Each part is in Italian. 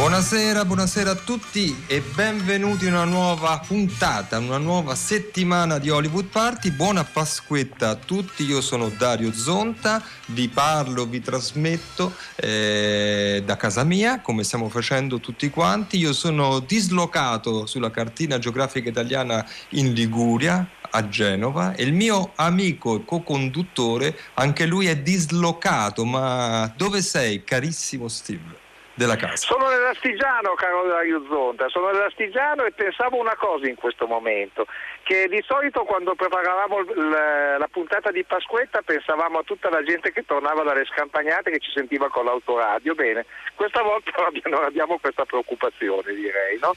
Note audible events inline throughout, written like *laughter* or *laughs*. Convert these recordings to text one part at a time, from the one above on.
Buonasera, buonasera a tutti e benvenuti in una nuova puntata, una nuova settimana di Hollywood Party. Buona Pasquetta a tutti, io sono Dario Zonta, vi parlo, vi trasmetto eh, da casa mia, come stiamo facendo tutti quanti. Io sono dislocato sulla cartina geografica italiana in Liguria, a Genova e il mio amico e co-conduttore, anche lui è dislocato, ma dove sei carissimo Steve? Della casa. Sono nell'Astigiano, caro Dario Zonta, sono nell'Astigiano e pensavo una cosa in questo momento, che di solito quando preparavamo l- la puntata di Pasquetta pensavamo a tutta la gente che tornava dalle scampagnate che ci sentiva con l'autoradio, bene, questa volta *laughs* non abbiamo questa preoccupazione direi, no?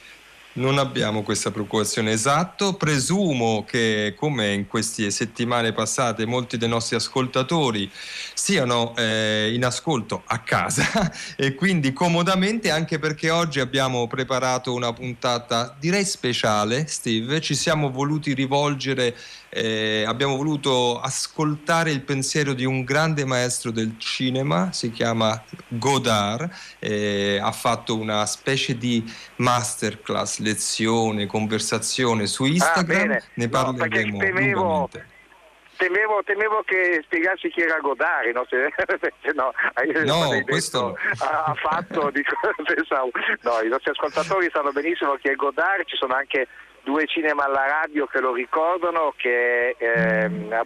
Non abbiamo questa preoccupazione. Esatto, presumo che come in queste settimane passate molti dei nostri ascoltatori siano eh, in ascolto a casa *laughs* e quindi comodamente anche perché oggi abbiamo preparato una puntata direi speciale, Steve, ci siamo voluti rivolgere eh, abbiamo voluto ascoltare il pensiero di un grande maestro del cinema, si chiama Godard, eh, ha fatto una specie di masterclass, lezione, conversazione su Instagram, ah, ne parleremo no, temevo, temevo, temevo, che spiegassi chi era Godard, no? Se, *laughs* no, no questo ha, ha fatto, dico, *laughs* pensavo, no, i nostri ascoltatori sanno benissimo chi è Godard, ci sono anche due cinema alla radio che lo ricordano, che è ehm, a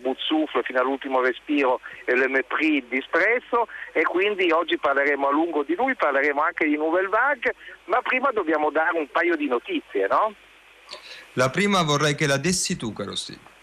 fino all'ultimo respiro e Le Mépris di Espresso e quindi oggi parleremo a lungo di lui, parleremo anche di Nouvelle Vague, ma prima dobbiamo dare un paio di notizie, no? La prima vorrei che la dessi tu, caro Steve.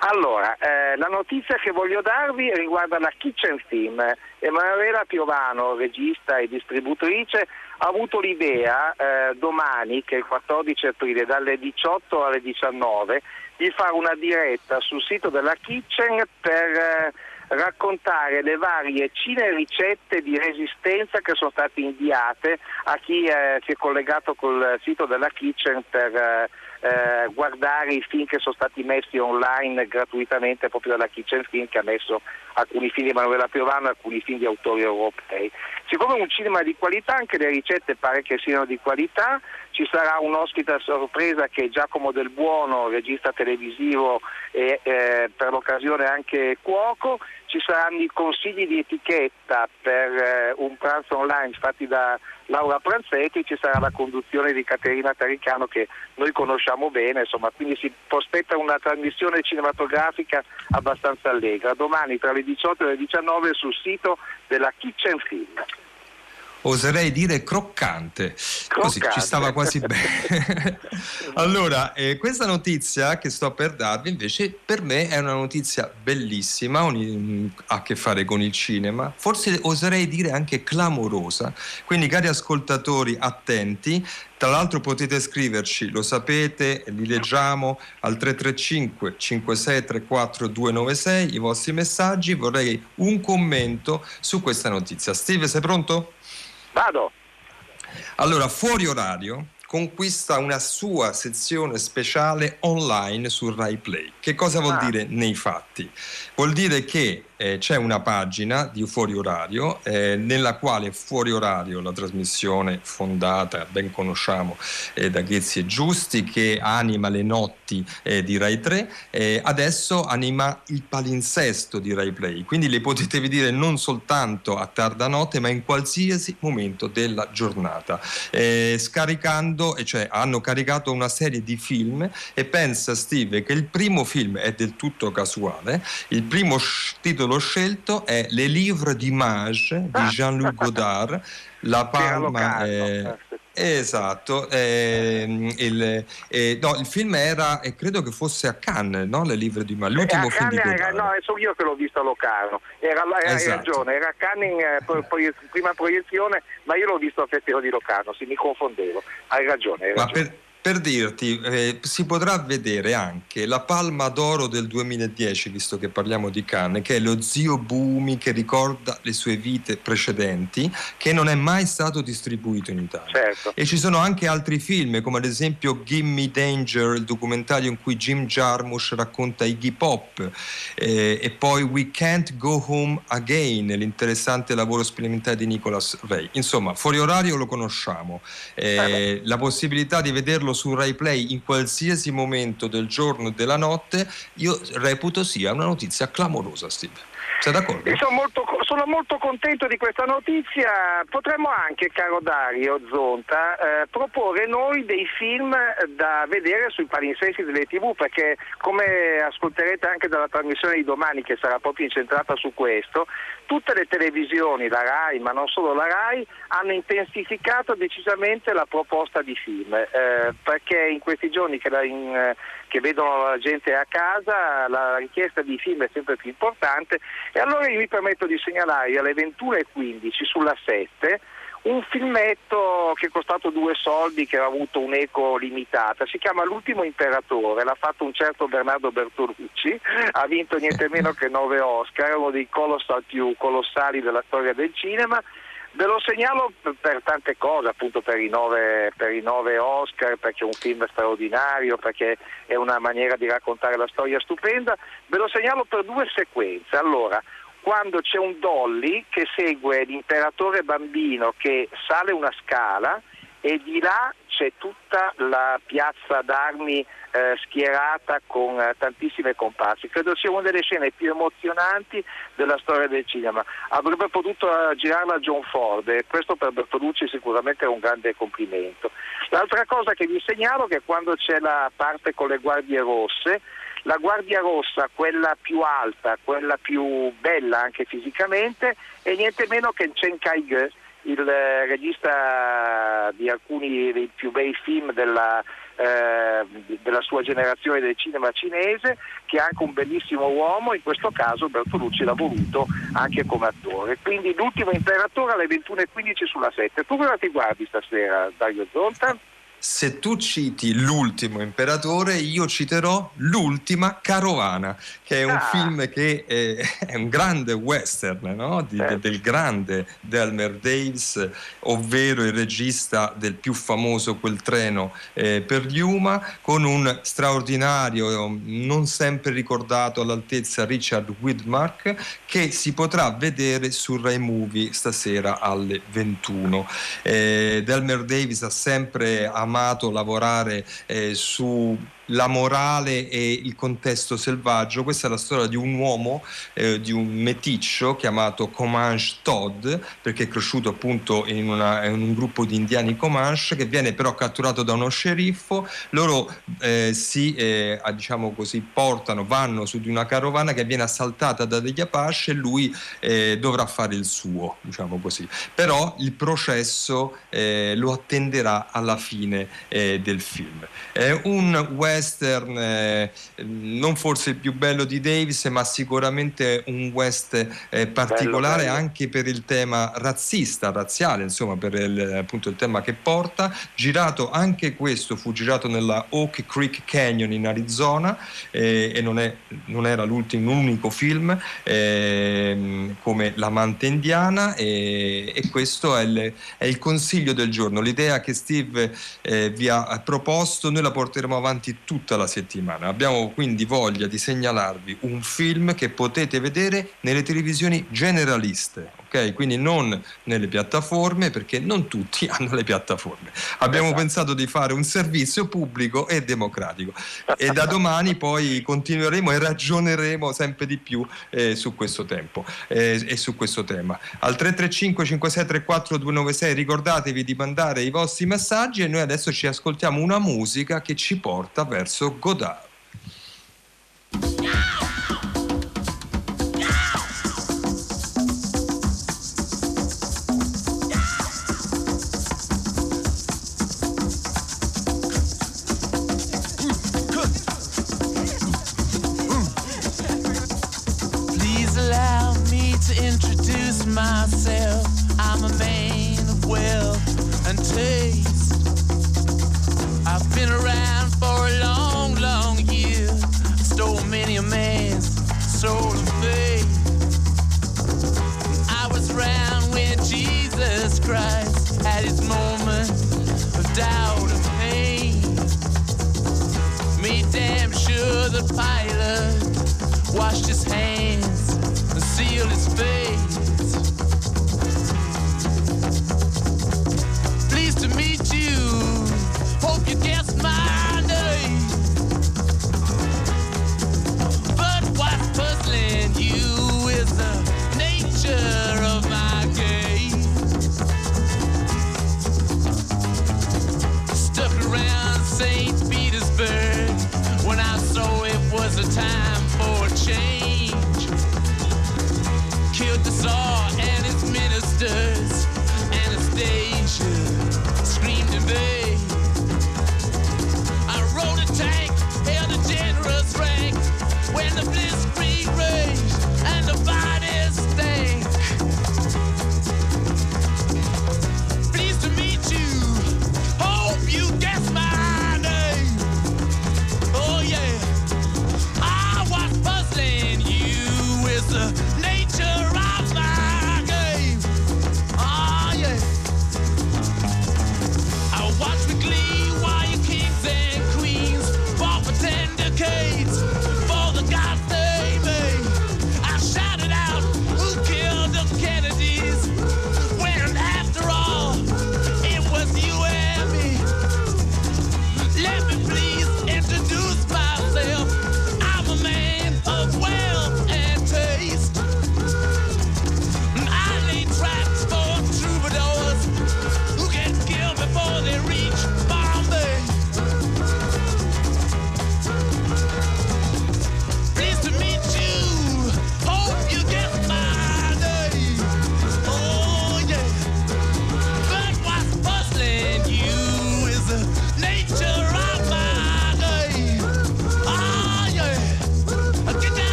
Allora, eh, la notizia che voglio darvi riguarda la Kitchen Team. Emanuela Piovano, regista e distributrice, ha avuto l'idea eh, domani, che è il 14 aprile, dalle 18 alle 19, di fare una diretta sul sito della Kitchen per eh, raccontare le varie cine ricette di resistenza che sono state inviate a chi eh, si è collegato col sito della Kitchen per eh, guardare i film che sono stati messi online gratuitamente proprio dalla Kitchen Film che ha messo alcuni film di Emanuela Piovano e alcuni film di autori europei. Siccome è un cinema di qualità, anche le ricette pare che siano di qualità, ci sarà un ospite a sorpresa che è Giacomo Del Buono, regista televisivo e eh, per l'occasione anche cuoco, ci saranno i consigli di etichetta per eh, un pranzo online fatti da Laura Pranzetti, ci sarà la conduzione di Caterina Taricano che noi conosciamo bene, insomma, quindi si prospetta una trasmissione cinematografica abbastanza allegra. Domani tra le 18 e le 19 sul sito della Kitchen Film oserei dire croccante. croccante. Così ci stava quasi bene. *laughs* allora, eh, questa notizia che sto per darvi invece per me è una notizia bellissima, un, ha a che fare con il cinema, forse oserei dire anche clamorosa. Quindi cari ascoltatori attenti, tra l'altro potete scriverci, lo sapete, li leggiamo al 335 5634 296 i vostri messaggi, vorrei un commento su questa notizia. Steve, sei pronto? Vado. Allora, fuori orario conquista una sua sezione speciale online su Rai Play. Che cosa vuol ah. dire nei fatti? Vuol dire che eh, c'è una pagina di Fuori Orario eh, nella quale Fuori Orario, la trasmissione fondata, ben conosciamo, eh, da Ghezzi e Giusti, che anima le notti eh, di Rai 3, eh, adesso anima il palinsesto di Rai Play. Quindi le potete vedere non soltanto a tarda notte, ma in qualsiasi momento della giornata. Eh, scaricando, cioè hanno caricato una serie di film e pensa Steve che il primo film è del tutto casuale, il primo titolo titolo scelto è Le Livres d'Image di ah. Jean-Luc Godard. *laughs* La Palma è... Esatto, eh, il, eh, no, il, film era, e credo che fosse a Cannes, no? Le Livre di Mal, l'ultimo eh, film Cannes di Godard. Era, no, so io che l'ho visto a Locarno, era, era, esatto. hai ragione, era a Cannes in eh, pro, prima proiezione, ma io l'ho visto al Festival di Locarno, sì, mi confondevo, hai ragione. Hai ragione. Per, dirti, eh, si potrà vedere anche la Palma d'Oro del 2010, visto che parliamo di Cannes, che è lo zio Bumi che ricorda le sue vite precedenti, che non è mai stato distribuito in Italia. Certo. E ci sono anche altri film, come ad esempio Gimme Danger, il documentario in cui Jim Jarmusch racconta Iggy Pop, eh, e poi We Can't Go Home Again, l'interessante lavoro sperimentale di Nicholas Ray. Insomma, fuori orario lo conosciamo. Eh, la possibilità di vederlo su Rai Play in qualsiasi momento del giorno e della notte, io reputo sia una notizia clamorosa, Steve. Sei d'accordo? Sono molto, sono molto, contento di questa notizia. Potremmo anche, caro Dario Zonta, eh, proporre noi dei film da vedere sui palinsensi delle tv, perché come ascolterete anche dalla trasmissione di domani, che sarà proprio incentrata su questo, tutte le televisioni, la RAI, ma non solo la RAI, hanno intensificato decisamente la proposta di film, eh, perché in questi giorni che, la, in, che vedono la gente a casa la richiesta di film è sempre più importante e allora io mi permetto di segnalare alle 21.15 sulla 7 un filmetto che è costato due soldi, che ha avuto un'eco limitata, si chiama L'ultimo imperatore, l'ha fatto un certo Bernardo Bertolucci, ha vinto niente meno che nove Oscar, uno dei colossal più colossali della storia del cinema. Ve lo segnalo per tante cose, appunto per i, nove, per i nove Oscar, perché è un film straordinario, perché è una maniera di raccontare la storia stupenda. Ve lo segnalo per due sequenze. Allora, quando c'è un dolly che segue l'imperatore bambino che sale una scala e di là c'è tutta la piazza d'armi eh, schierata con eh, tantissime comparse. Credo sia una delle scene più emozionanti della storia del cinema. Avrebbe potuto eh, girarla John Ford e questo per Bertolucci sicuramente è un grande complimento. L'altra cosa che vi segnalo è che quando c'è la parte con le guardie rosse, la Guardia Rossa, quella più alta, quella più bella anche fisicamente, è niente meno che Chen Kai-ge, il eh, regista di alcuni dei più bei film della, eh, della sua generazione del cinema cinese, che è anche un bellissimo uomo, in questo caso Bertolucci l'ha voluto anche come attore. Quindi l'ultimo imperatore alle 21.15 sulla 7. Tu cosa ti guardi stasera, Dario Zonta? Se tu citi l'ultimo imperatore, io citerò l'ultima carovana, che è un ah. film che è, è, un grande western no? Di, eh. del grande Delmer Davis, ovvero il regista del più famoso Quel treno eh, per Yuma, con un straordinario, non sempre ricordato all'altezza Richard Widmark, che si potrà vedere su Rai Movie stasera alle 21. Eh, Delmer Davis ha sempre amato amato lavorare eh, su la morale e il contesto selvaggio. Questa è la storia di un uomo, eh, di un meticcio chiamato Comanche Todd, perché è cresciuto appunto in, una, in, un gruppo di indiani Comanche, che viene però catturato da uno sceriffo. Loro eh, si, eh, diciamo così, portano, vanno su di una carovana che viene assaltata da degli Apache e lui eh, dovrà fare il suo, diciamo così. Però il processo eh, lo attenderà alla fine eh, del film. È un western western eh, non forse il più bello di Davis, ma sicuramente un west eh, particolare bello, bello. anche per il tema razzista, razziale, insomma, per il, appunto il tema che porta. Girato anche questo, fu girato nella Oak Creek Canyon in Arizona eh, e non, è, non, era l'ultimo, l'unico film ehm, come L'amante indiana e, e questo è il, è il, consiglio del giorno. L'idea che Steve eh, vi ha proposto, noi la porteremo avanti tutta la settimana. Abbiamo quindi voglia di segnalarvi un film che potete vedere nelle televisioni generaliste, ok? Quindi non nelle piattaforme perché non tutti *laughs* hanno le piattaforme. Abbiamo esatto. pensato di fare un servizio pubblico e democratico e da *laughs* domani poi continueremo e ragioneremo sempre di più eh, su questo tempo eh, e su questo tema. Al 335 5634 296 ricordatevi di mandare i vostri messaggi e noi adesso ci ascoltiamo una musica che ci porta verso Godard. Washed his hands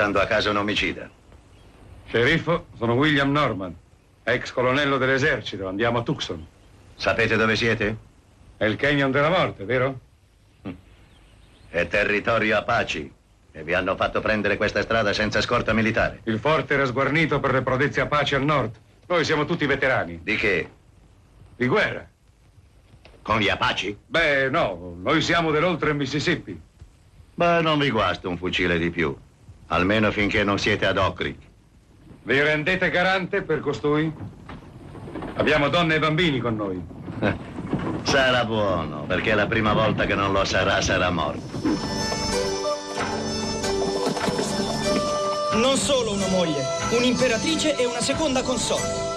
Sto riportando a casa un omicida. Sceriffo, sono William Norman, ex colonnello dell'esercito. Andiamo a Tucson. Sapete dove siete? È il Canyon della Morte, vero? È territorio Apache. E vi hanno fatto prendere questa strada senza scorta militare. Il forte era sguarnito per le prodezze Apache al nord. Noi siamo tutti veterani. Di che? Di guerra. Con gli Apache? Beh, no, noi siamo dell'oltre Mississippi. Beh, non vi guasta un fucile di più. Almeno finché non siete ad Oak Creek. Vi rendete garante per costui? Abbiamo donne e bambini con noi. *laughs* Sarà buono, perché la prima volta che non lo sarà, sarà morto. Non solo una moglie, un'imperatrice e una seconda consorte.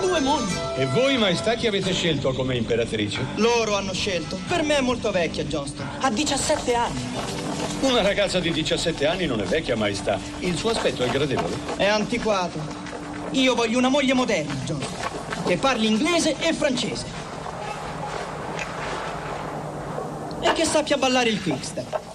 Due mogli. E voi, maestà, chi avete scelto come imperatrice? Loro hanno scelto. Per me è molto vecchia, Johnston. Ha 17 anni. Una ragazza di 17 anni non è vecchia, maestà. Il suo aspetto è gradevole. È antiquato. Io voglio una moglie moderna, Johnston. Che parli inglese e francese. E che sappia ballare il quickstep.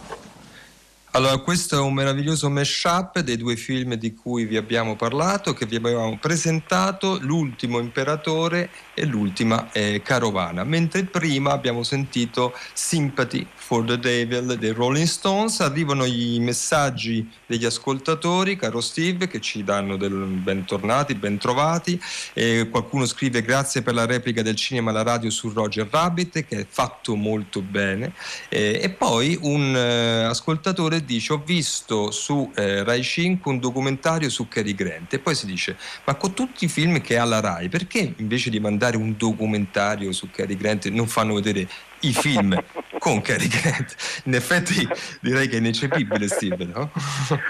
Allora, questo è un meraviglioso mashup dei due film di cui vi abbiamo parlato, che vi abbiamo presentato, L'ultimo imperatore e L'ultima eh, carovana, mentre prima abbiamo sentito Sympathy for the Devil dei Rolling Stones. Arrivano i messaggi degli ascoltatori, caro Steve, che ci danno del bentornati, bentrovati. Eh, qualcuno scrive grazie per la replica del cinema alla radio su Roger Rabbit, che è fatto molto bene. Eh, e poi un eh, ascoltatore dice ho visto su eh, Rai 5 un documentario su Cary Grant e poi si dice ma con tutti i film che ha la Rai perché invece di mandare un documentario su Cary Grant non fanno vedere i film con Cary Grant in effetti direi che è ineccepibile Steve no?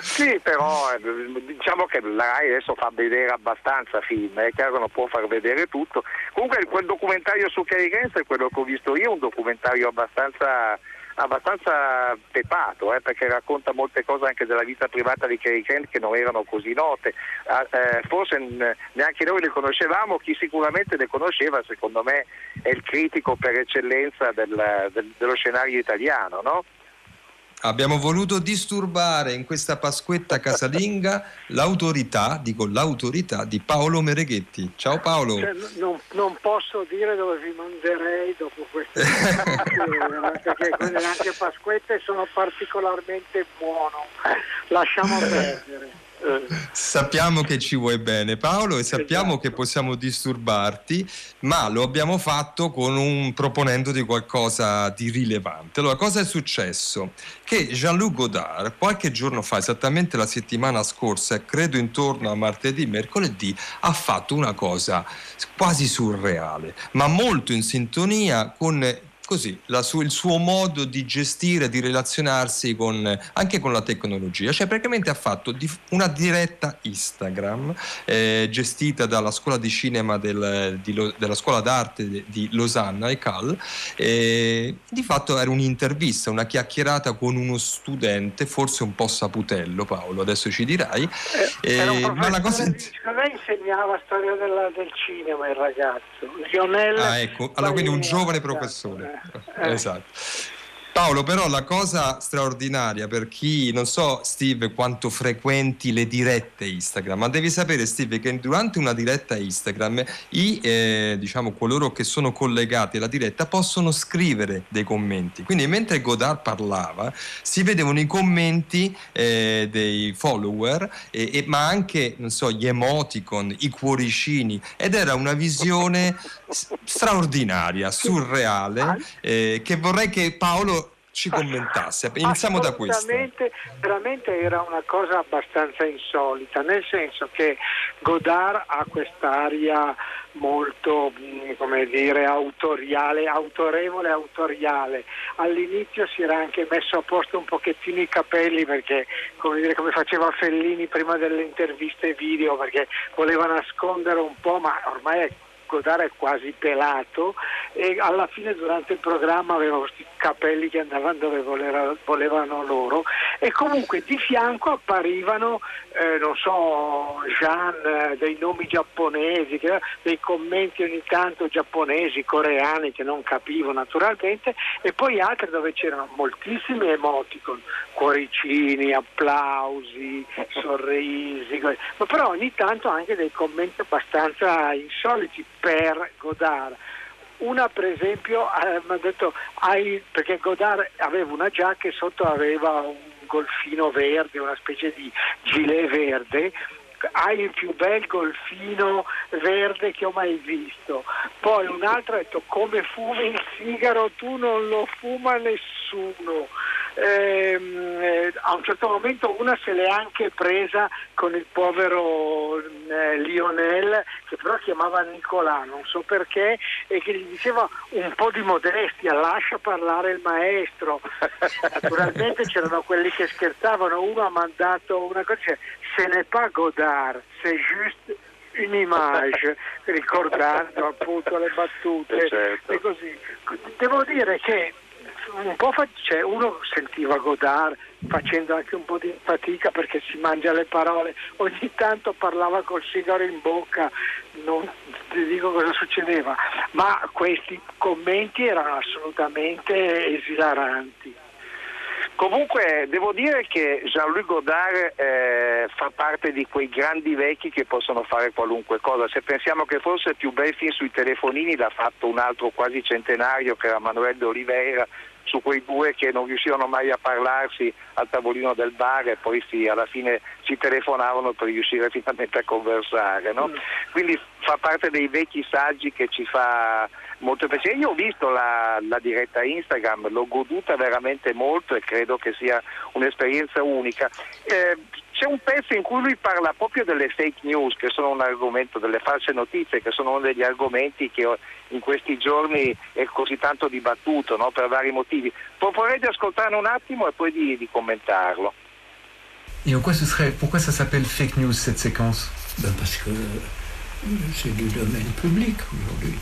Sì, però eh, diciamo che la RAI adesso fa vedere abbastanza film, è chiaro che non può far vedere tutto. Comunque quel documentario su Cary Grant è quello che ho visto io, un documentario abbastanza abbastanza pepato eh, perché racconta molte cose anche della vita privata di Cary Grant che non erano così note Ah, eh, forse neanche noi le conoscevamo chi sicuramente le conosceva secondo me è il critico per eccellenza del- del- dello scenario italiano no? Abbiamo voluto disturbare in questa Pasquetta casalinga l'autorità dico l'autorità di Paolo Mereghetti ciao Paolo Cioè, non, non posso dire dove vi manderei dopo queste *laughs* perché quelle anche pasquette sono particolarmente buono. Lasciamo *laughs* perdere. Sappiamo che ci vuoi bene Paolo e sappiamo Esatto. che possiamo disturbarti, ma lo abbiamo fatto con un proponendo di qualcosa di rilevante. Allora, cosa è successo? Che Jean-Luc Godard qualche giorno fa, esattamente la settimana scorsa, credo intorno a martedì, mercoledì, ha fatto una cosa quasi surreale, ma molto in sintonia con così, su- il suo modo di gestire, di relazionarsi con, anche con la tecnologia. Cioè praticamente ha fatto di- una diretta Instagram eh, gestita dalla scuola di cinema del- di della scuola d'arte di- di Losanna e Cal. E di fatto era un'intervista, una chiacchierata con uno studente, forse un po' saputello Paolo, adesso ci dirai. Eh, Eh, ma la cosa... me insegnava storia della- del cinema il ragazzo. Lionel Ah, ecco, allora quindi un giovane professore. Eh. Esatto. Paolo, però la cosa straordinaria per chi, non so Steve quanto frequenti le dirette Instagram, ma devi sapere Steve che durante una diretta Instagram i, eh, diciamo, coloro che sono collegati alla diretta possono scrivere dei commenti. Quindi mentre Godard parlava si vedevano i commenti eh, dei follower, e- e- ma anche, non so, gli emoticon, i cuoricini ed era una visione straordinaria, surreale, eh, che vorrei che Paolo ci commentasse. Iniziamo da questo. Veramente era una cosa abbastanza insolita, nel senso che Godard ha quest'aria molto, mh, come dire, autoriale, autorevole, autoriale. All'inizio si era anche messo a posto un pochettino i capelli perché, come, dire, come faceva Fellini prima delle interviste video, perché voleva nascondere un po', ma ormai è Godard è quasi pelato e alla fine durante il programma aveva questi capelli che andavano dove volera- volevano loro e comunque di fianco apparivano eh, non so Jean eh, dei nomi giapponesi dei commenti ogni tanto giapponesi coreani che non capivo naturalmente e poi altri dove c'erano moltissimi emoticon cuoricini applausi sorrisi ma però ogni tanto anche dei commenti abbastanza insoliti per Godard una per esempio eh, mi ha detto hai, perché Godard aveva una giacca e sotto aveva un golfino verde, una specie di gilet verde hai il più bel golfino verde che ho mai visto. Poi un altro ha detto come fumi il sigaro tu non lo fuma nessuno. Ehm, eh, a un certo momento una se l'è anche presa con il povero eh, Lionel che però chiamava Nicolà, non so perché, e che gli diceva un po' di modestia, lascia parlare il maestro. *laughs* Naturalmente c'erano quelli che scherzavano, uno ha mandato una cosa, ce n'est pas Godard, c'est juste un'image, *laughs* ricordando appunto le battute Certo. e così. Devo dire che un po' fa- cioè, uno sentiva Godard facendo anche un po' di fatica perché si mangia le parole, ogni tanto parlava col sigaro in bocca, non ti dico cosa succedeva, ma questi commenti erano assolutamente esilaranti. Comunque devo dire che Jean-Luc Godard eh, fa parte di quei grandi vecchi che possono fare qualunque cosa. Se pensiamo che forse il più bel film sui telefonini l'ha fatto un altro quasi centenario che era Manuel de Oliveira, su quei due che non riuscivano mai a parlarsi al tavolino del bar e poi si- alla fine si telefonavano per riuscire finalmente a conversare. no? Quindi fa parte dei vecchi saggi che ci fa molto piacere. Io ho visto la, la diretta Instagram, l'ho goduta veramente molto e credo che sia un'esperienza unica. Eh, c'è un pezzo in cui lui parla proprio delle fake news, che sono un argomento, delle false notizie, che sono uno degli argomenti che in questi giorni è così tanto dibattuto no? per vari motivi. Proporrei di ascoltarne un attimo e poi di, di commentarlo. Et en quoi ce serait, pourquoi ça s'appelle fake news cette séquence Ben parce que euh, c'est du domaine public aujourd'hui.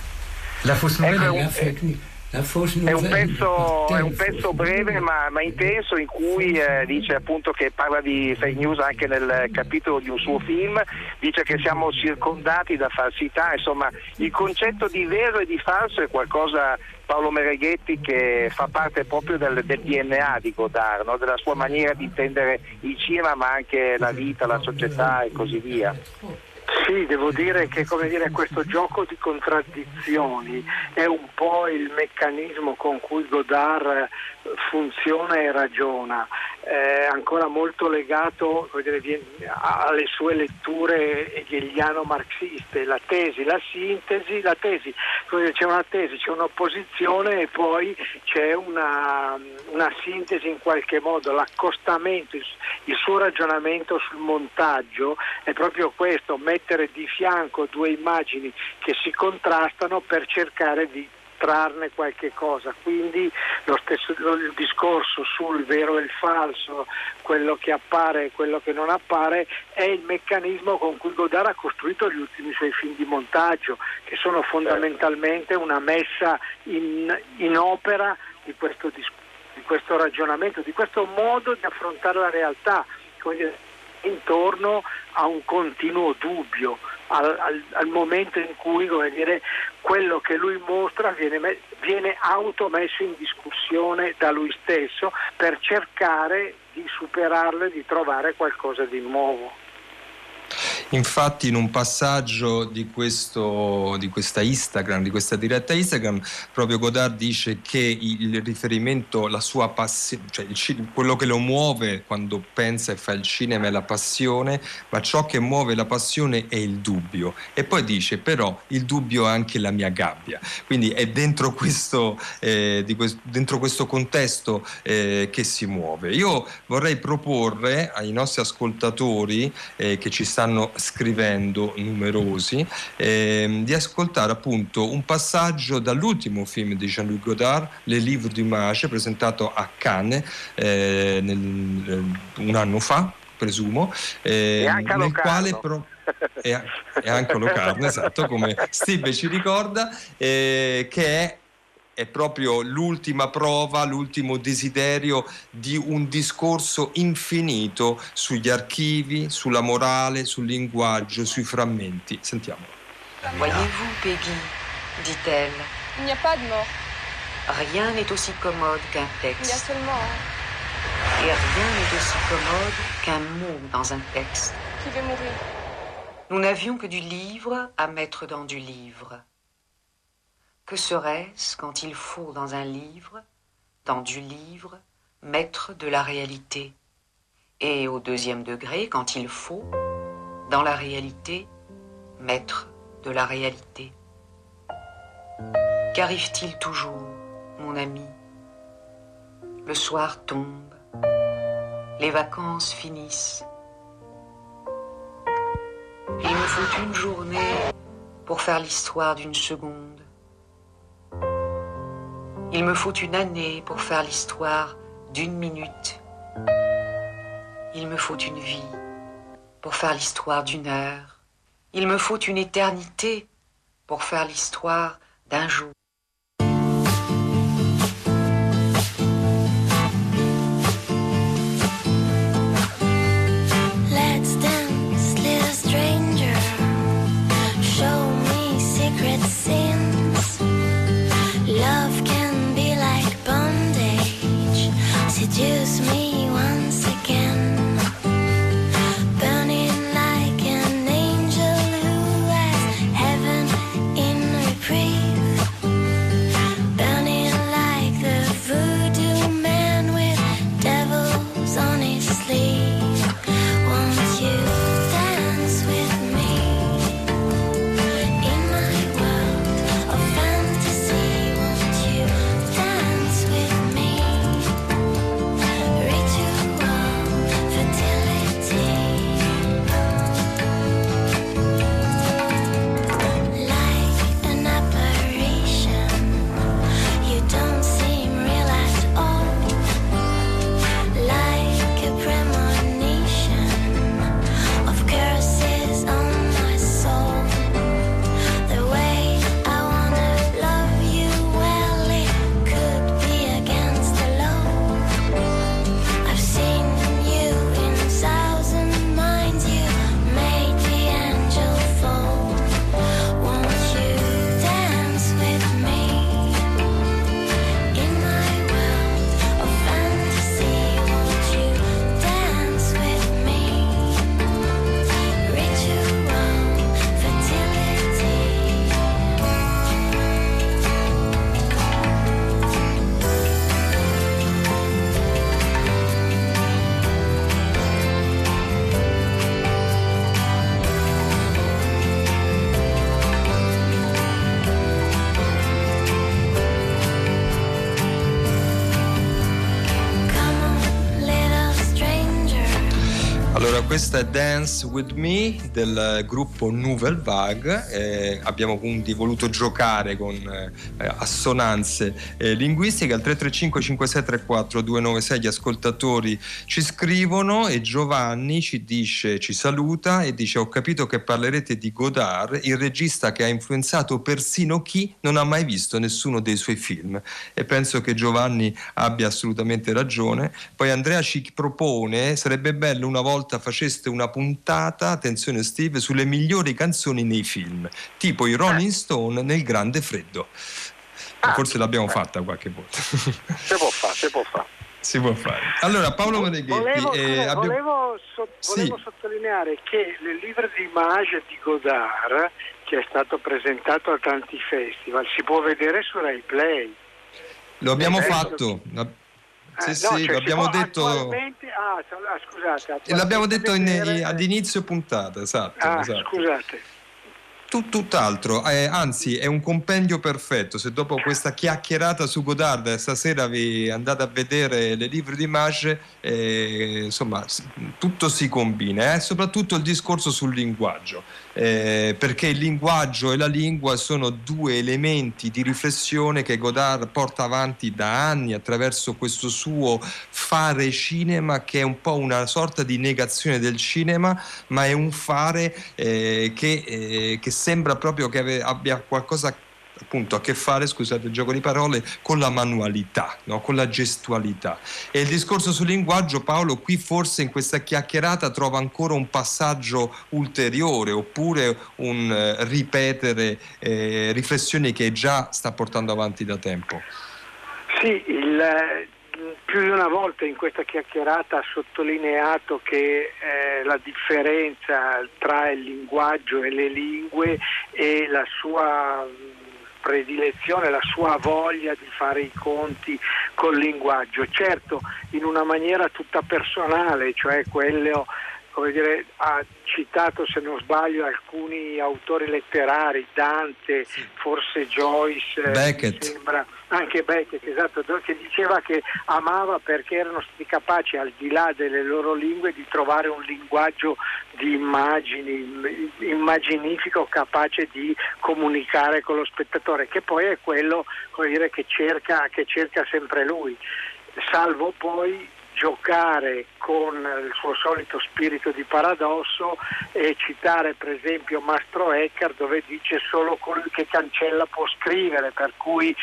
La fausse nouvelle Ecco, news. La fausse È un pezzo, è un pezzo breve ma, ma intenso in cui eh, dice appunto che parla di fake news anche nel capitolo di un suo film, dice che siamo circondati da falsità, insomma il concetto di vero e di falso è qualcosa Paolo Mereghetti che fa parte proprio del, del DNA di Godard, no? della sua maniera di intendere il cinema ma anche la vita, la società e così via. Sì, devo dire che dire, questo gioco di contraddizioni è un po' il meccanismo con cui Godard funziona e ragiona, è ancora molto legato dire, alle sue letture hegeliano-marxiste, la tesi, la sintesi, la tesi, c'è una tesi, c'è un'opposizione e poi c'è una, una sintesi in qualche modo, l'accostamento, il, il suo ragionamento sul montaggio. È proprio questo, mettere di fianco due immagini che si contrastano per cercare di trarne qualche cosa. Quindi lo stesso il discorso sul vero e il falso, quello che appare e quello che non appare, è il meccanismo con cui Godard ha costruito gli ultimi suoi film di montaggio, che sono fondamentalmente una messa in, in opera di questo, di questo ragionamento, di questo modo di affrontare la realtà. intorno a un continuo dubbio, al, al, al momento in cui dire, quello che lui mostra viene, viene automesso in discussione da lui stesso per cercare di superarlo e di trovare qualcosa di nuovo. Infatti in un passaggio di, questo, di questa Instagram, di questa diretta Instagram, proprio Godard dice che il riferimento, la sua passione, cioè il, quello che lo muove quando pensa e fa il cinema è la passione, ma ciò che muove la passione è il dubbio. E poi dice però il dubbio è anche la mia gabbia. Quindi è dentro questo, eh, questo, dentro questo contesto eh, che si muove. Io vorrei proporre ai nostri ascoltatori eh, che ci stanno scrivendo numerosi, ehm, di ascoltare appunto un passaggio dall'ultimo film di Jean-Luc Godard, Le Livre d'Image, presentato a Cannes eh, nel, un anno fa, presumo, eh, nel quale e, e anche Locarno, esatto, come Steve ci ricorda, eh, che è è proprio l'ultima prova, l'ultimo desiderio di un discorso infinito sugli archivi, sulla morale, sul linguaggio, sui frammenti. Sentiamo. Voyez-vous, Peggy, dit-elle. Il n'y a pas de mort. Rien n'est aussi commode qu'un texte. Il y a seulement. Et rien n'est aussi commode qu'un mot dans un texte. Qui veut mourir Nous n'avions que du livre à mettre dans du livre. Que serait-ce quand il faut dans un livre, dans du livre, mettre de la réalité? Et au deuxième degré, quand il faut, dans la réalité, mettre de la réalité? Qu'arrive-t-il toujours, mon ami? Le soir tombe, les vacances finissent. Il me faut une journée pour faire l'histoire d'une seconde il me faut une année pour faire l'histoire d'une minute. Il me faut une vie pour faire l'histoire d'une heure. Il me faut une éternité pour faire l'histoire d'un jour. Questa è Dance With Me del gruppo Nouvelle Vague. Eh, abbiamo quindi voluto giocare con eh, assonanze eh, linguistiche. Al 335 5634 296 gli ascoltatori ci scrivono e Giovanni ci dice, ci saluta e dice ho capito che parlerete di Godard, il regista che ha influenzato persino chi non ha mai visto nessuno dei suoi film. E penso che Giovanni abbia assolutamente ragione. Poi Andrea ci propone, sarebbe bello una volta faceste una puntata, attenzione Steve, sulle migliori canzoni nei film, tipo i Rolling Stone nel Grande Freddo. Ah, Forse l'abbiamo fatta qualche volta. *laughs* Si può fare, si può fare. Si può fare. Allora, Paolo Meneghetti, Volevo, eh, abbiamo- volevo so- Sì. volevo sottolineare che il livre d'image di Godard, che è stato presentato a tanti festival, si può vedere su Rai Play. lo abbiamo fatto. La- Sì, Eh, sì, no, cioè, lo si abbiamo può detto. attualmente- ah, ah, scusate. E l'abbiamo attualmente detto in- in- ad inizio puntata, esatto. Ah, esatto. scusate. Tu- tutt'altro, eh, anzi è un compendio perfetto. Se dopo questa chiacchierata su Godard stasera vi andate a vedere le livre d'image, eh, insomma, tutto si combina, eh, soprattutto il discorso sul linguaggio, eh, perché il linguaggio e la lingua sono due elementi di riflessione che Godard porta avanti da anni attraverso questo suo fare cinema, che è un po' una sorta di negazione del cinema, ma è un fare eh, che, eh, che sembra proprio che ave- abbia qualcosa appunto a che fare, scusate il gioco di parole, con la manualità, no? con la gestualità. E il discorso sul linguaggio, Paolo, qui forse in questa chiacchierata trova ancora un passaggio ulteriore oppure un eh, ripetere eh, riflessioni che già sta portando avanti da tempo. Sì, il, eh, più di una volta in questa chiacchierata ha sottolineato che eh, la differenza tra il linguaggio e le lingue e la sua mh, predilezione, la sua voglia di fare i conti col linguaggio, certo in una maniera tutta personale, cioè quello come dire, ha citato se non sbaglio alcuni autori letterari, Dante, forse Joyce, Beckett. mi sembra, anche Beckett, esatto, che diceva che amava perché erano stati capaci al di là delle loro lingue di trovare un linguaggio di immagini, immaginifico capace di comunicare con lo spettatore, che poi è quello dire, che, cerca, che cerca sempre lui, salvo poi giocare con il suo solito spirito di paradosso e citare per esempio Mastro Eckhart dove dice solo colui che cancella può scrivere, per cui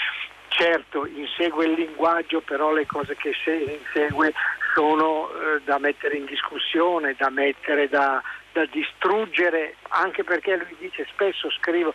certo insegue il linguaggio, però le cose che se- insegue sono eh, da mettere in discussione, da mettere da, da distruggere, anche perché lui dice spesso scrivo,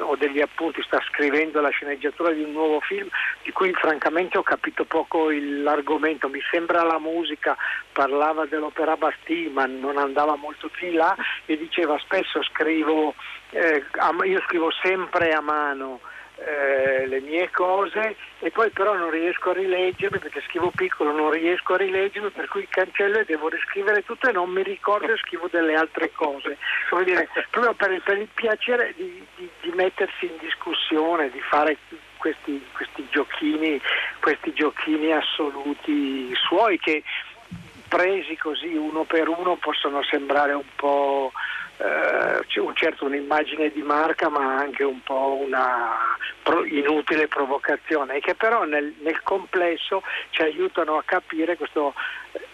ho degli appunti, sta scrivendo la sceneggiatura di un nuovo film di cui francamente ho capito poco l'argomento, mi sembra la musica, parlava dell'opera Bastille ma non andava molto più in là e diceva spesso scrivo, eh, io scrivo sempre a mano eh, le mie cose e poi però non riesco a rileggermi perché scrivo piccolo, non riesco a rileggermi per cui cancello e devo riscrivere tutto e non mi ricordo e scrivo delle altre cose. Come dire, proprio per, per il piacere di, di- di mettersi in discussione, di fare questi, questi giochini, questi giochini assoluti suoi che presi così uno per uno possono sembrare un po' eh, un certo un'immagine di marca ma anche un po' una pro- inutile provocazione e che però nel, nel complesso ci aiutano a capire questo-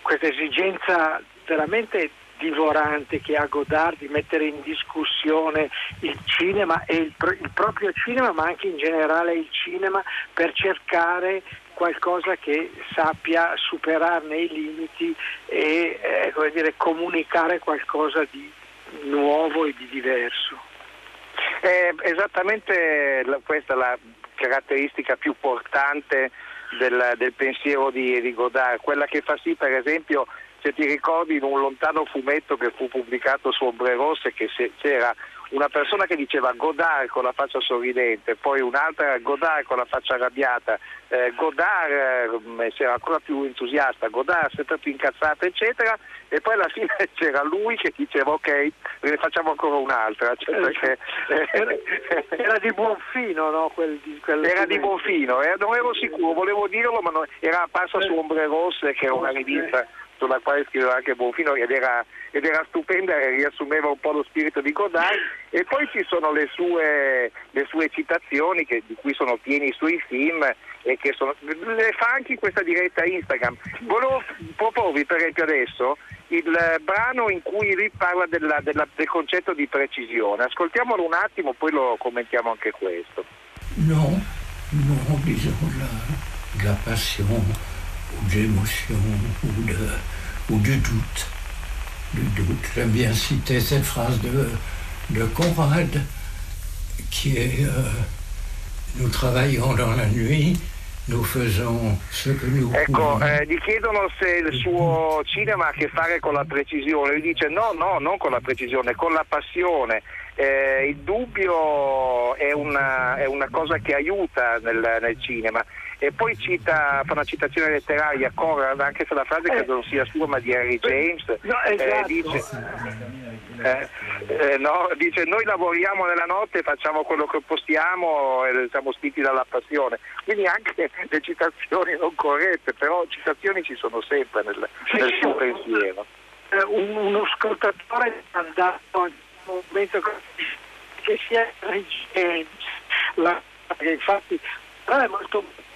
questa esigenza veramente divorante che ha Godard di mettere in discussione il cinema e il, pro- il proprio cinema ma anche in generale il cinema per cercare qualcosa che sappia superarne i limiti e eh, dire, comunicare qualcosa di nuovo e di diverso. È esattamente questa la caratteristica più portante del, del pensiero di, di Godard, quella che fa sì per esempio se ti ricordi in un lontano fumetto che fu pubblicato su Ombre Rosse che se- c'era una persona che diceva Godard con la faccia sorridente, poi un'altra Godard con la faccia arrabbiata, eh, Godard eh, era ancora più entusiasta, Godard sempre più incazzato eccetera e poi alla fine *laughs* c'era lui che diceva ok ne facciamo ancora un'altra. Cioè, perché, Era, era di buon fino, no? Quel, quel era di Bonfino, eh, non ero sicuro, volevo dirlo, ma non- era apparsa su Ombre Rosse, che è una rivista sulla quale scriveva anche Bonfino ed era, ed era stupenda e riassumeva un po' lo spirito di Godard e poi ci sono le sue, le sue citazioni che, di cui sono pieni i suoi film e che sono, le fa anche in questa diretta Instagram. Volevo proporvi per esempio adesso il brano in cui lui parla della, della, del concetto di precisione. Ascoltiamolo un attimo, poi lo commentiamo anche questo. Non, non, disons la, de la passion ou de l'émotion de, ou du doute. Du doute. J'aime bien citer cette phrase de, de Conrad qui est euh, Nous travaillons dans la nuit, nous faisons ce que nous Ecco, eh, gli chiedono se il suo cinema ha a che fare con la precisione, lui dice no, no, non con la precisione, con la passione. Eh, il dubbio è una, è una, cosa che aiuta nel, nel cinema e poi cita, fa una citazione letteraria, Conrad, anche se la frase credo non sia sua ma di Harry James, no, eh, esatto. dice, eh, eh, no, dice noi lavoriamo nella notte, facciamo quello che possiamo e siamo spinti dalla passione, quindi anche *laughs* le citazioni non corrette, però citazioni ci sono sempre nel, nel suo pensiero. Eh, un, uno ascoltatore è andato in un momento che sia James, la, infatti però è molto eh, eh,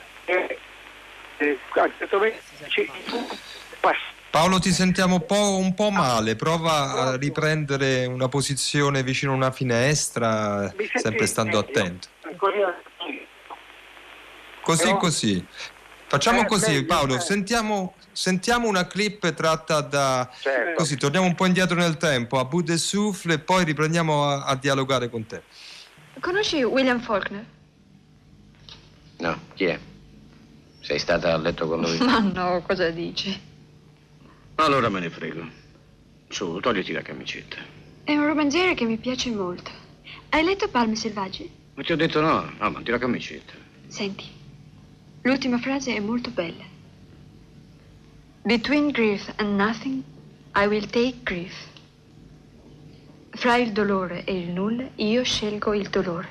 Paolo ti sentiamo un po', un po', male, prova a riprendere una posizione vicino a una finestra, sempre stando attento. Così, così. Facciamo così Paolo, sentiamo, sentiamo una clip tratta da... Certo. Così, torniamo un po' indietro nel tempo, a Bout de Souffle e poi riprendiamo a, a dialogare con te. Conosci William Faulkner? No, chi è? Sei stata a letto con lui? *laughs* Ma no, cosa dici? Allora me ne frego. Su, togliti la camicetta. È un romanziere che mi piace molto. Hai letto Palme selvagge? Ma ti ho detto no, no, manti la camicetta. Senti, l'ultima frase è molto bella. Between grief and nothing, I will take grief. Fra il dolore e il nulla, io scelgo il dolore.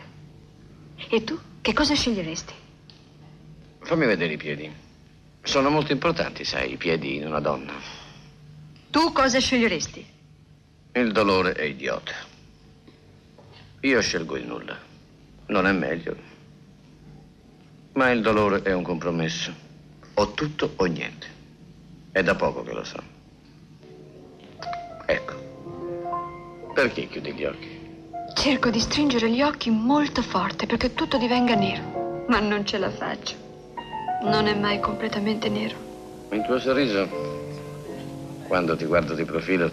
E tu, che cosa sceglieresti? Fammi vedere i piedi. Sono molto importanti, sai, i piedi in una donna. Tu cosa sceglieresti? Il dolore è idiota. Io scelgo il nulla. Non è meglio. Ma il dolore è un compromesso. O tutto o niente. È da poco che lo so. Ecco. Perché chiudi gli occhi? Cerco di stringere gli occhi molto forte perché tutto divenga nero, ma non ce la faccio. Non è mai completamente nero. Il tuo sorriso, quando ti guardo di profilo,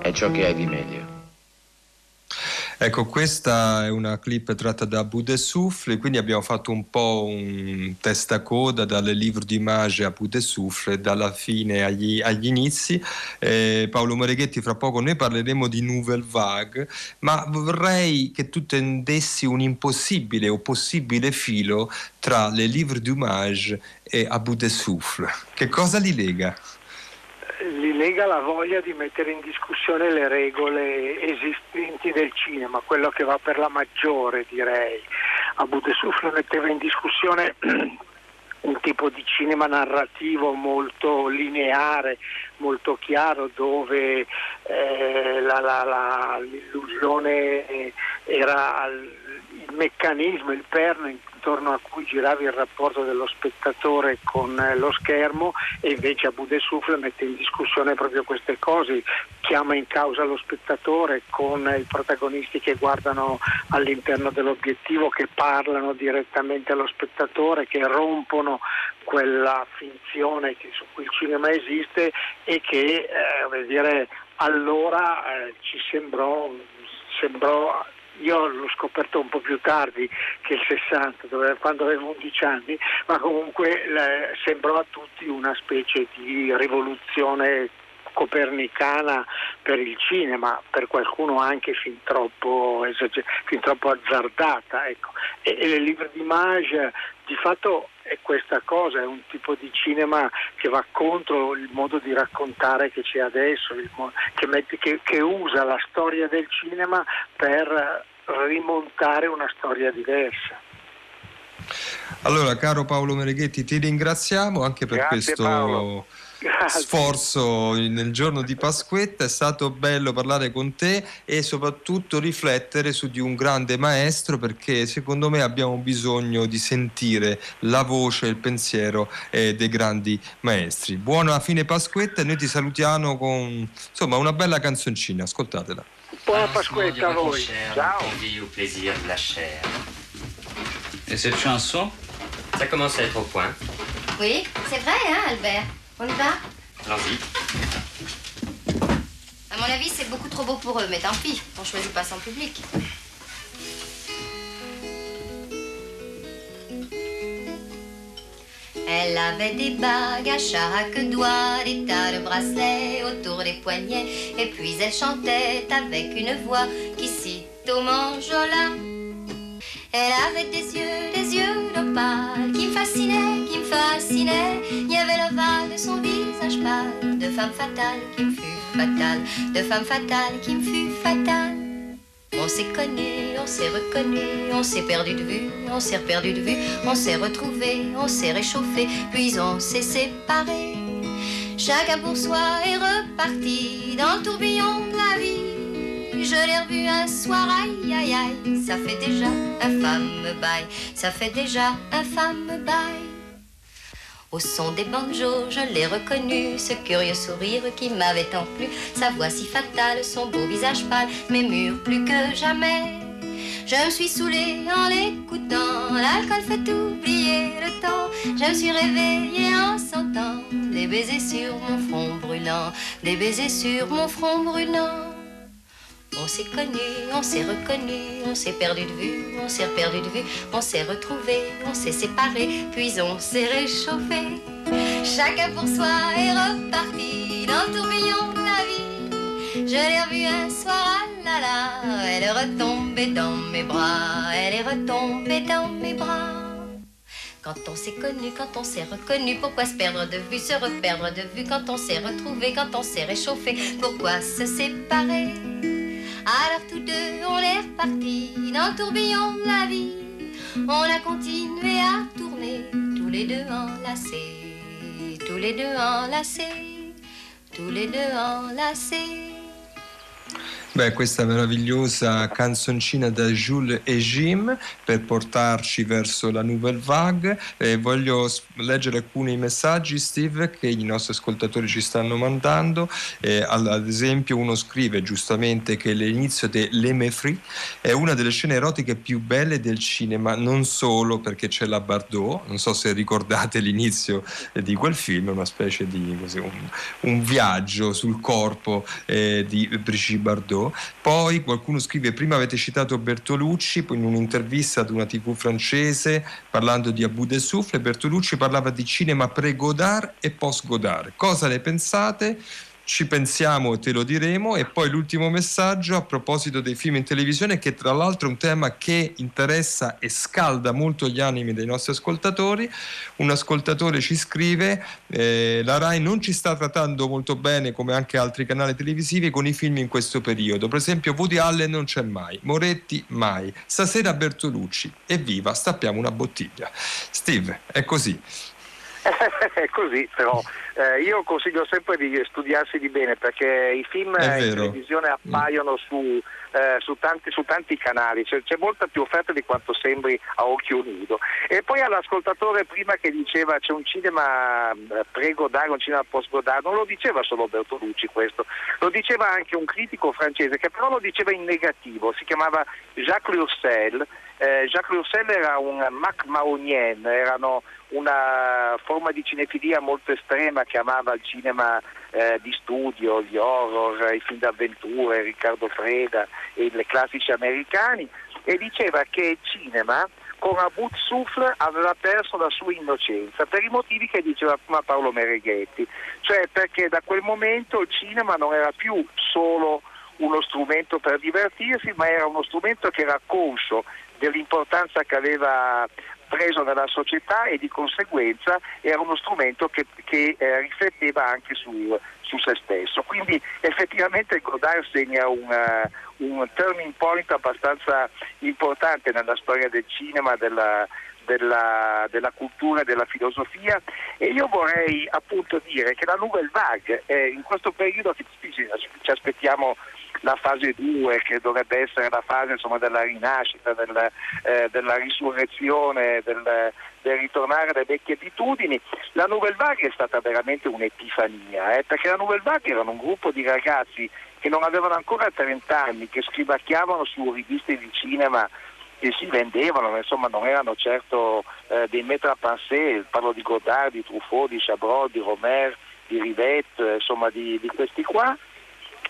è ciò che hai di meglio. Ecco, questa è una clip tratta da Bout de Souffle, quindi abbiamo fatto un po' un testacoda dal livro di Mage a Bout de Souffle, dalla fine agli, agli inizi. Eh, Paolo Moreghetti, fra poco noi parleremo di Nouvelle Vague, ma vorrei che tu tendessi un impossibile o possibile filo tra le livre du e a Souffle. Che cosa li lega? Li lega la voglia di mettere in discussione le regole esistenti del cinema, quello che va per la maggiore direi. Abu de Souffle metteva in discussione *clears throat* un tipo di cinema narrativo molto lineare, molto chiaro, dove eh, la, la, la, l'illusione era il meccanismo, il perno intorno a cui girava il rapporto dello spettatore con eh, lo schermo e invece Abu de Souffle mette in discussione proprio queste cose, chiama in causa lo spettatore con i protagonisti che guardano all'interno dell'obiettivo, che parlano direttamente allo spettatore, che rompono quella finzione che, su cui il cinema esiste e che eh, dire, allora eh, ci sembrò, sembrò io l'ho scoperto un po' più tardi che il 60, dove, quando avevo 11 anni, ma comunque le, sembrò a tutti una specie di rivoluzione copernicana per il cinema, per qualcuno anche fin troppo, fin troppo azzardata. Ecco. E, e le livre d'image di fatto è questa cosa, è un tipo di cinema che va contro il modo di raccontare che c'è adesso, mo- che, mette, che, che usa la storia del cinema per rimontare una storia diversa. Allora, caro Paolo Mereghetti, ti ringraziamo anche per Grazie, questo Paolo. Grazie. sforzo nel giorno di Pasquetta. È stato bello parlare con te e soprattutto riflettere su di un grande maestro perché secondo me abbiamo bisogno di sentire la voce e il pensiero eh, dei grandi maestri. Buona fine Pasquetta e noi ti salutiamo con insomma una bella canzoncina. Ascoltatela. Buona Pasquetta a voi. Ciao. Et cette chanson Ça commence à être au point. Oui, c'est vrai, hein, Albert On y va Allons-y. À mon avis, c'est beaucoup trop beau pour eux, mais tant pis, on choisit pas son public. Elle avait des bagues à chaque doigt, des tas de bracelets autour des poignets, et puis elle chantait avec une voix qui cite au manjola. Elle avait des yeux, des yeux d'opale qui me fascinaient, qui me fascinaient. Il y avait l'ovale de son visage pâle, de femme fatale qui me fut fatale, de femme fatale qui me fut fatale. On s'est connu, on s'est reconnu, on s'est perdu de vue, on s'est perdu de vue, on s'est retrouvé, on s'est réchauffé, puis on s'est séparés. Chacun pour soi est reparti dans le tourbillon de la vie. Je l'ai revu un soir, aïe aïe aïe, ça fait déjà un femme bail, ça fait déjà un femme bail. Au son des banjos, je l'ai reconnu, ce curieux sourire qui m'avait tant plu, sa voix si fatale, son beau visage pâle, mes murs plus que jamais. Je me suis saoulée en l'écoutant, l'alcool fait oublier le temps. Je me suis réveillée en sentant des baisers sur mon front brûlant, des baisers sur mon front brûlant. On s'est connu, on s'est reconnu, on s'est perdu de vue, on s'est perdu de vue, on s'est retrouvé, on s'est séparé, puis on s'est réchauffé. Chacun pour soi est reparti dans le tourbillon de la vie. Je l'ai revue un soir, ah là là, elle est retombée dans mes bras, elle est retombée dans mes bras. Quand on s'est connu, quand on s'est reconnu, pourquoi se perdre de vue, se reperdre de vue, quand on s'est retrouvé, quand on s'est réchauffé, pourquoi se séparer alors tous deux, on est repartis dans le tourbillon de la vie. On a continué à tourner, tous les deux enlacés, tous les deux enlacés, tous les deux enlacés. Beh, questa meravigliosa canzoncina da Jules e Jim per portarci verso la Nouvelle Vague. Eh, voglio leggere alcuni messaggi, Steve, che i nostri ascoltatori ci stanno mandando. Eh, ad esempio, uno scrive giustamente che l'inizio di Le Free è una delle scene erotiche più belle del cinema, non solo perché c'è la Bardot, non so se ricordate l'inizio di quel film, una specie di così, un, un viaggio sul corpo eh, di Brigitte Bardot. Poi qualcuno scrive: Prima avete citato Bertolucci, poi in un'intervista ad una TV francese parlando di Abu de Souffle, Bertolucci parlava di cinema pre-Godard e post-Godard. Cosa ne pensate? Ci pensiamo e te lo diremo. E poi l'ultimo messaggio a proposito dei film in televisione, che tra l'altro è un tema che interessa e scalda molto gli animi dei nostri ascoltatori. Un ascoltatore ci scrive: eh, La Rai non ci sta trattando molto bene, come anche altri canali televisivi, con i film in questo periodo. Per esempio, Woody Allen non c'è mai, Moretti mai. Stasera Bertolucci. Evviva, stappiamo una bottiglia. Steve, è così. *laughs* È così, però eh, io consiglio sempre di studiarsi di bene perché i film in televisione appaiono su, eh, su tanti, su tanti canali, c'è, c'è molta più offerta di quanto sembri a occhio nudo. E poi all'ascoltatore prima che diceva c'è un cinema eh, pre-Godard, un cinema post-Godard, non lo diceva solo Bertolucci questo, lo diceva anche un critico francese che però lo diceva in negativo, si chiamava Jacques Lurcel. Eh, Jacques Lurcel era un Mac Maonien, erano una forma di cinefilia molto estrema che amava il cinema eh, di studio, gli horror, i film d'avventure, Riccardo Freda e i classici americani e diceva che il cinema con Abu Souffle aveva perso la sua innocenza per i motivi che diceva prima Paolo Mereghetti, cioè perché da quel momento il cinema non era più solo uno strumento per divertirsi, ma era uno strumento che era conscio dell'importanza che aveva preso nella società e di conseguenza era uno strumento che, che, eh, rifletteva anche su, su, se stesso. Quindi effettivamente Godard segna una, un turning point abbastanza importante nella storia del cinema, della, della, della, cultura e della filosofia e io vorrei appunto dire che la Nouvelle Vague eh, in questo periodo ci aspettiamo la fase 2 che dovrebbe essere la fase insomma, della rinascita, del, eh, della risurrezione, del, del, ritornare alle vecchie abitudini. La Nouvelle Vague è stata veramente un'epifania, eh, perché la Nouvelle Vague erano un gruppo di ragazzi che non avevano ancora 30 anni, che scrivacchiavano su riviste di cinema che si vendevano, ma insomma non erano certo eh, dei maître à penser, parlo di Godard, di Truffaut, di Chabrol, di Romer, di Rivette, insomma di, di questi qua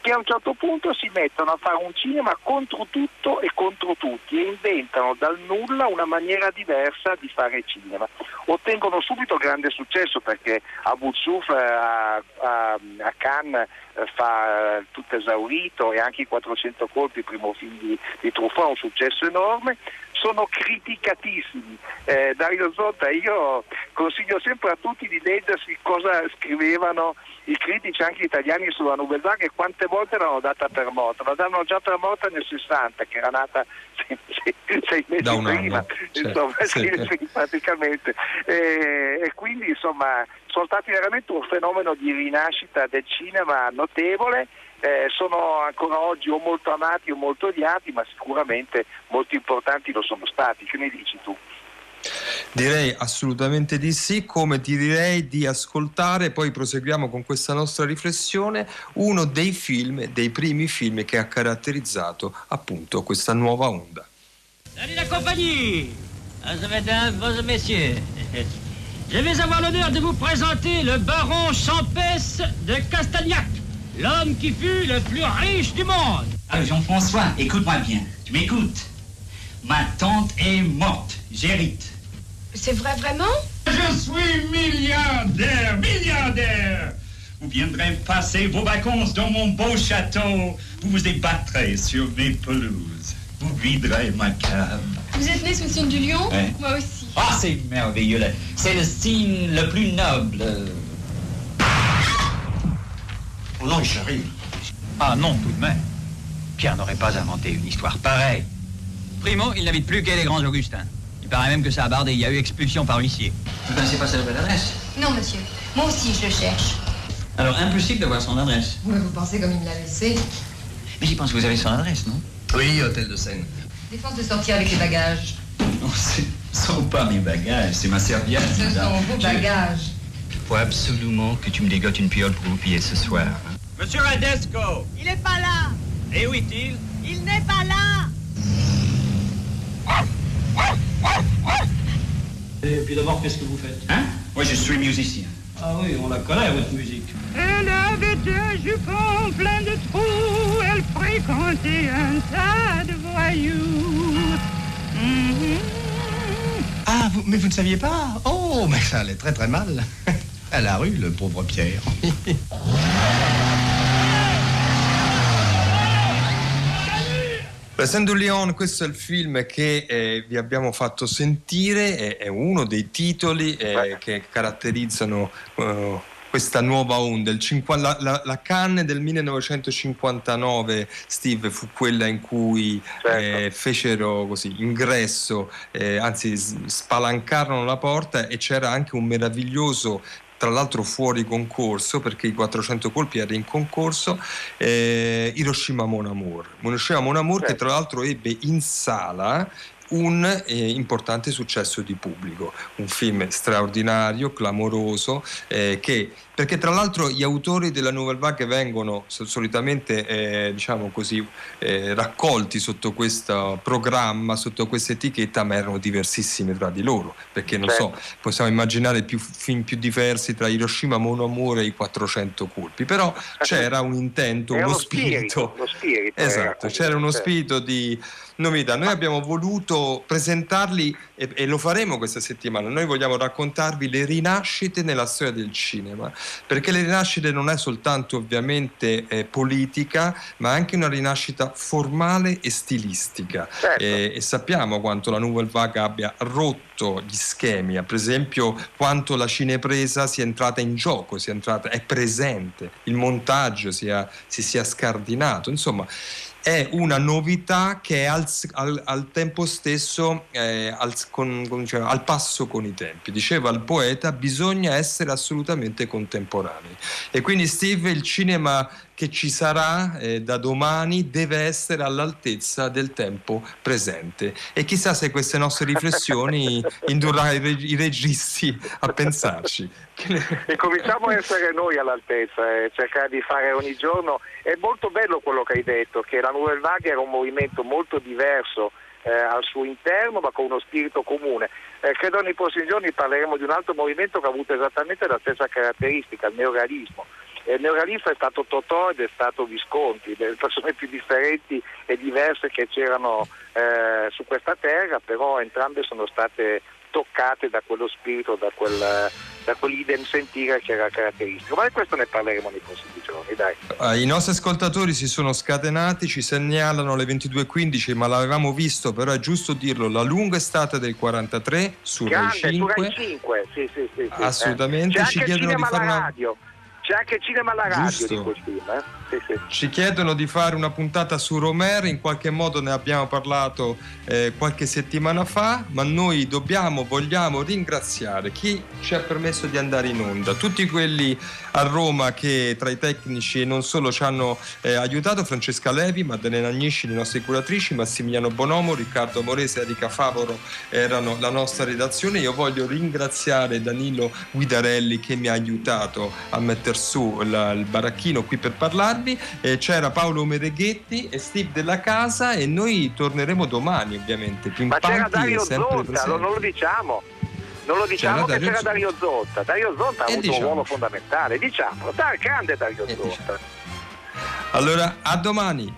che a un certo punto si mettono a fare un cinema contro tutto e contro tutti e inventano dal nulla una maniera diversa di fare cinema. Ottengono subito grande successo perché Abu Suf eh, a, a, a Cannes eh, fa eh, tutto esaurito e anche i 400 colpi, primo film di, di Truffaut, un successo enorme sono criticatissimi. Eh, Dario Zotta, io consiglio sempre a tutti di leggersi cosa scrivevano i critici anche italiani sulla Nouvelle Vague e quante volte l'hanno data per morta. La danno già per morta nel 60, che era nata sei, mesi prima, certo, insomma, sì, sì, praticamente. E, e quindi insomma sono stati veramente un fenomeno di rinascita del cinema notevole. Eh, sono ancora oggi o molto amati o molto odiati, ma sicuramente molto importanti lo sono stati. Che ne dici tu? Direi assolutamente di sì, come ti direi di ascoltare, poi proseguiamo con questa nostra riflessione, uno dei film, dei primi film che ha caratterizzato appunto questa nuova onda. Salut la compagnie Mesdames, messieurs *laughs* Je vais avoir l'honneur de vous présenter le baron Champès de Castagnac, l'homme qui fut le plus riche du monde. Ah, Jean-François, écoute-moi bien. Tu m'écoutes Ma tante est morte. J'hérite. C'est vrai vraiment? Je suis milliardaire, milliardaire Vous viendrez passer vos vacances dans mon beau château. Vous vous ébattrez sur mes pelouses. Vous viderez ma cave. Vous êtes né sous le signe du lion? Moi aussi. Ah, c'est merveilleux. là. C'est le signe le plus noble. Oh non, chérie. Ah non, tout de même. Pierre n'aurait pas inventé une histoire pareille. Primo, il n'habite plus qu'à les Grands Augustins. Il paraît même que ça a bardé. Il y a eu expulsion par huissier. Vous connaissez pas sa nouvelle adresse? Non, monsieur. Moi aussi, je le cherche. Alors, impossible d'avoir son adresse. Ouais, vous pensez comme il me l'a laissé Mais j'y pense que vous avez son adresse, non? Oui, hôtel de Seine. Défense de sortir avec les bagages. Non, ce sont pas mes bagages, c'est ma serviette. Ce madame. sont vos Je- bagages. Faut absolument que tu me dégotes une piole pour vous piller ce soir. hein. Monsieur Radesco Il est pas là Et où est-il? Il n'est pas là Et puis d'abord, qu'est-ce que vous faites Hein Moi, je suis musicien. Ah oui, on la connaît, votre musique. Elle avait un jupon plein de trous, elle fréquentait un tas de voyous. Mhm. Ah, vous- mais vous ne saviez pas Oh, mais ça allait très très mal. *laughs* À la rue, le pauvre Pierre. *laughs* Essendo Leon, questo è il film che eh, vi abbiamo fatto sentire, è, è uno dei titoli eh, che caratterizzano eh, questa nuova onda. Il cinqua- la, la- la Cannes del 1959, Steve, fu quella in cui eh, fecero così ingresso, eh, anzi s- spalancarono la porta e c'era anche un meraviglioso tra l'altro fuori concorso perché i 400 colpi era in concorso eh, Hiroshima Mon Amour. Hiroshima Mon Amour che tra l'altro ebbe in sala un eh, importante successo di pubblico, un film straordinario, clamoroso, eh, che, perché tra l'altro gli autori della Nouvelle Vague vengono so- solitamente eh, diciamo così, eh, raccolti sotto questo programma, sotto questa etichetta, ma erano diversissimi tra di loro, perché non so, possiamo immaginare più film più diversi tra Hiroshima, Mon Amour e i 400 colpi, però c'era un intento, uno spirito, spirito. spirito Esatto, c'era uno certo. spirito di novità. Noi abbiamo voluto presentarli e, e lo faremo questa settimana. Noi vogliamo raccontarvi le rinascite nella storia del cinema, perché le rinascite non è soltanto ovviamente eh, politica, ma anche una rinascita formale e stilistica. Eh, e sappiamo quanto la Nouvelle Vague abbia rotto gli schemi, per esempio quanto la cinepresa sia entrata in gioco, sia entrata, è presente, il montaggio sia, si sia scardinato, insomma è una novità che è al, al, al tempo stesso eh, al, con, con, cioè, al, passo con i tempi. Diceva il poeta, bisogna essere assolutamente contemporanei. E quindi Steve, il cinema che ci sarà eh, da domani deve essere all'altezza del tempo presente. E chissà se queste nostre riflessioni *laughs* indurrà i, reg- i registi a pensarci. e cominciamo a essere noi all'altezza e eh, cercare di fare ogni giorno. È molto bello quello che hai detto, che la Nouvelle Vague era un movimento molto diverso eh, al suo interno ma con uno spirito comune. Eh, credo nei prossimi giorni parleremo di un altro movimento che ha avuto esattamente la stessa caratteristica, il neorealismo. Il neorealista è stato Totò ed è stato Visconti, le persone più differenti e diverse che c'erano eh, su questa terra, però entrambe sono state toccate da quello spirito, da, quel, da quell'idem sentire che era caratteristico. Ma di questo ne parleremo nei prossimi giorni, dai. Ah, I nostri ascoltatori si sono scatenati, ci segnalano le 22.15, ma l'avevamo visto, però è giusto dirlo, la lunga estate del 43 su Grande, Rai 5. Su Rai 5, sì, sì, sì, sì, Assolutamente, eh. ci chiedono di fare una... radio. C'è anche il cinema alla radio Giusto. di quel film, eh? Ci chiedono di fare una puntata su Romer, in qualche modo ne abbiamo parlato eh, qualche settimana fa, ma noi dobbiamo, vogliamo ringraziare chi ci ha permesso di andare in onda, tutti quelli a Roma che tra i tecnici e non solo ci hanno eh, aiutato, Francesca Levi, Maddalena Agnisci, le nostre curatrici, Massimiliano Bonomo, Riccardo Morese, Erika Favoro erano la nostra redazione. Io voglio ringraziare Danilo Guidarelli che mi ha aiutato a mettere su la- il baracchino qui per parlarvi. Eh, c'era Paolo Mereghetti e Steve della Casa e noi torneremo domani ovviamente. Ma c'era Pimpanti Dario e Zotta, non lo diciamo. Non lo diciamo C'era che Dario c'era. Dario Zotta. Dario Zotta ha E avuto diciamo. un ruolo fondamentale, diciamo. Dai, grande Dario Zotta. Allora, a domani.